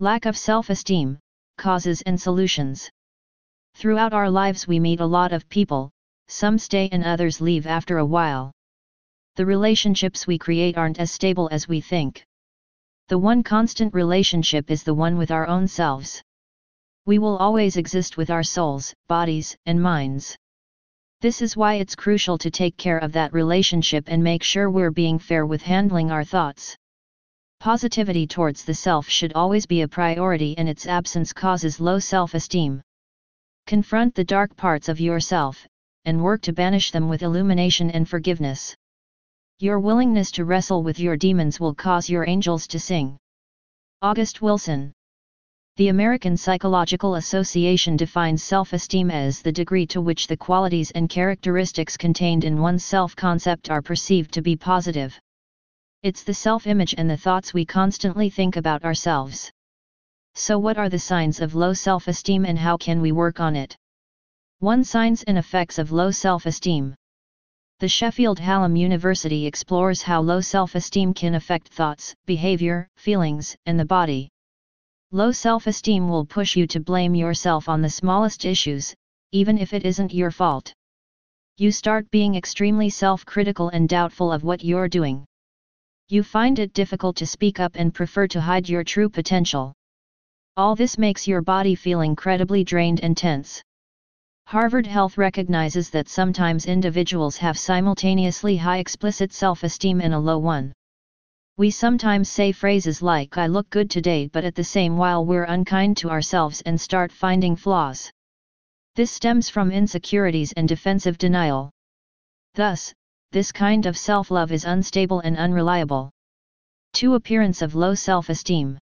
Lack of self-esteem, causes and solutions. Throughout our lives we meet a lot of people, some stay and others leave after a while. The relationships we create aren't as stable as we think. The one constant relationship is the one with our own selves. We will always exist with our souls, bodies, and minds. This is why it's crucial to take care of that relationship and make sure we're being fair with handling our thoughts. Positivity towards the self should always be a priority and its absence causes low self-esteem. Confront the dark parts of yourself, and work to banish them with illumination and forgiveness. Your willingness to wrestle with your demons will cause your angels to sing. August Wilson The American Psychological Association defines self-esteem as the degree to which the qualities and characteristics contained in one's self-concept are perceived to be positive. It's the self-image and the thoughts we constantly think about ourselves. So what are the signs of low self-esteem and how can we work on it? 1. Signs and effects of low self-esteem. The Sheffield Hallam University explores how low self-esteem can affect thoughts, behavior, feelings, and the body. Low self-esteem will push you to blame yourself on the smallest issues, even if it isn't your fault. You start being extremely self-critical and doubtful of what you're doing. You find it difficult to speak up and prefer to hide your true potential. All this makes your body feel incredibly drained and tense. Harvard Health recognizes that sometimes individuals have simultaneously high explicit self-esteem and a low one. We sometimes say phrases like I look good today but at the same while we're unkind to ourselves and start finding flaws. This stems from insecurities and defensive denial. Thus, this kind of self-love is unstable and unreliable. 2. Appearance of low self-esteem.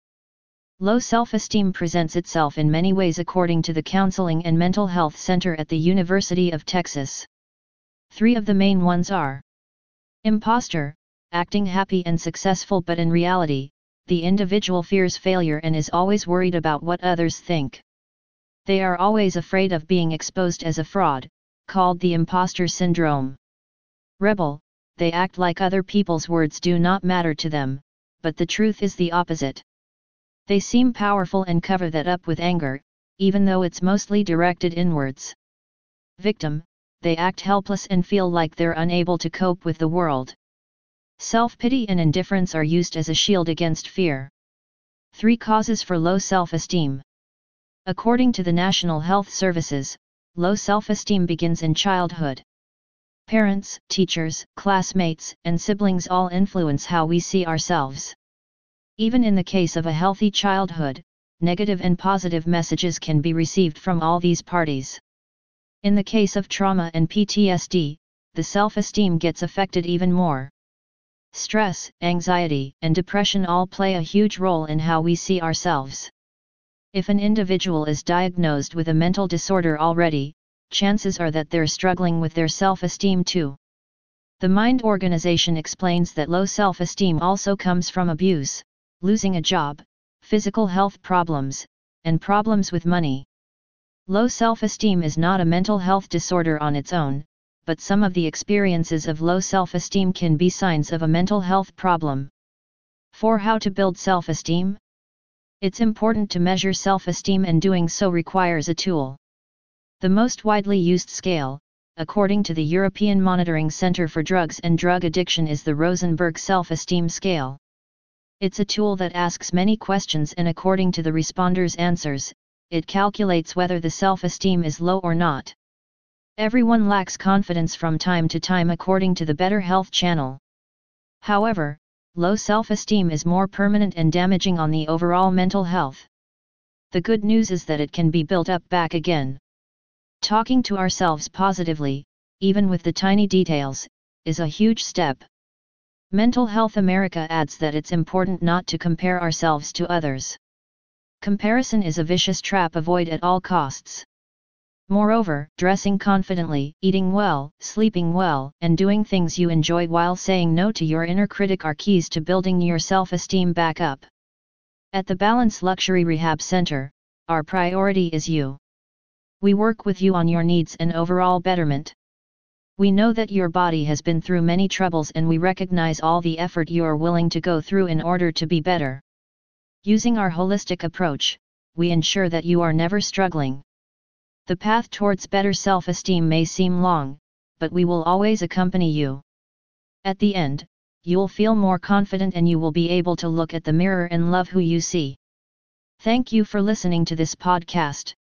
Low self-esteem presents itself in many ways according to the Counseling and Mental Health Center at the University of Texas. Three of the main ones are Imposter, acting happy and successful but in reality, the individual fears failure and is always worried about what others think. They are always afraid of being exposed as a fraud, called the imposter syndrome. Rebel, they act like other people's words do not matter to them, but the truth is the opposite. They seem powerful and cover that up with anger, even though it's mostly directed inwards. Victim, they act helpless and feel like they're unable to cope with the world. Self-pity and indifference are used as a shield against fear. 3 Causes for low self-esteem According to the National Health Services, low self-esteem begins in childhood. Parents, teachers, classmates, and siblings all influence how we see ourselves. Even in the case of a healthy childhood, negative and positive messages can be received from all these parties. In the case of trauma and PTSD, the self-esteem gets affected even more. Stress, anxiety, and depression all play a huge role in how we see ourselves. If an individual is diagnosed with a mental disorder already, chances are that they're struggling with their self-esteem too. The Mind Organization explains that low self-esteem also comes from abuse, losing a job, physical health problems, and problems with money. Low self-esteem is not a mental health disorder on its own, but some of the experiences of low self-esteem can be signs of a mental health problem. For how to build self-esteem? It's important to measure self-esteem and doing so requires a tool. The most widely used scale, according to the European Monitoring Center for Drugs and Drug Addiction is the Rosenberg Self-Esteem Scale. It's a tool that asks many questions and according to the responder's answers, it calculates whether the self-esteem is low or not. Everyone lacks confidence from time to time according to the Better Health channel. However, low self-esteem is more permanent and damaging on the overall mental health. The good news is that it can be built up back again. Talking to ourselves positively, even with the tiny details, is a huge step. Mental Health America adds that it's important not to compare ourselves to others. Comparison is a vicious trap avoid at all costs. Moreover, dressing confidently, eating well, sleeping well, and doing things you enjoy while saying no to your inner critic are keys to building your self-esteem back up. At the Balance Luxury Rehab Center, our priority is you. We work with you on your needs and overall betterment. We know that your body has been through many troubles and we recognize all the effort you are willing to go through in order to be better. Using our holistic approach, we ensure that you are never struggling. The path towards better self esteem may seem long, but we will always accompany you. At the end, you'll feel more confident and you will be able to look at the mirror and love who you see. Thank you for listening to this podcast.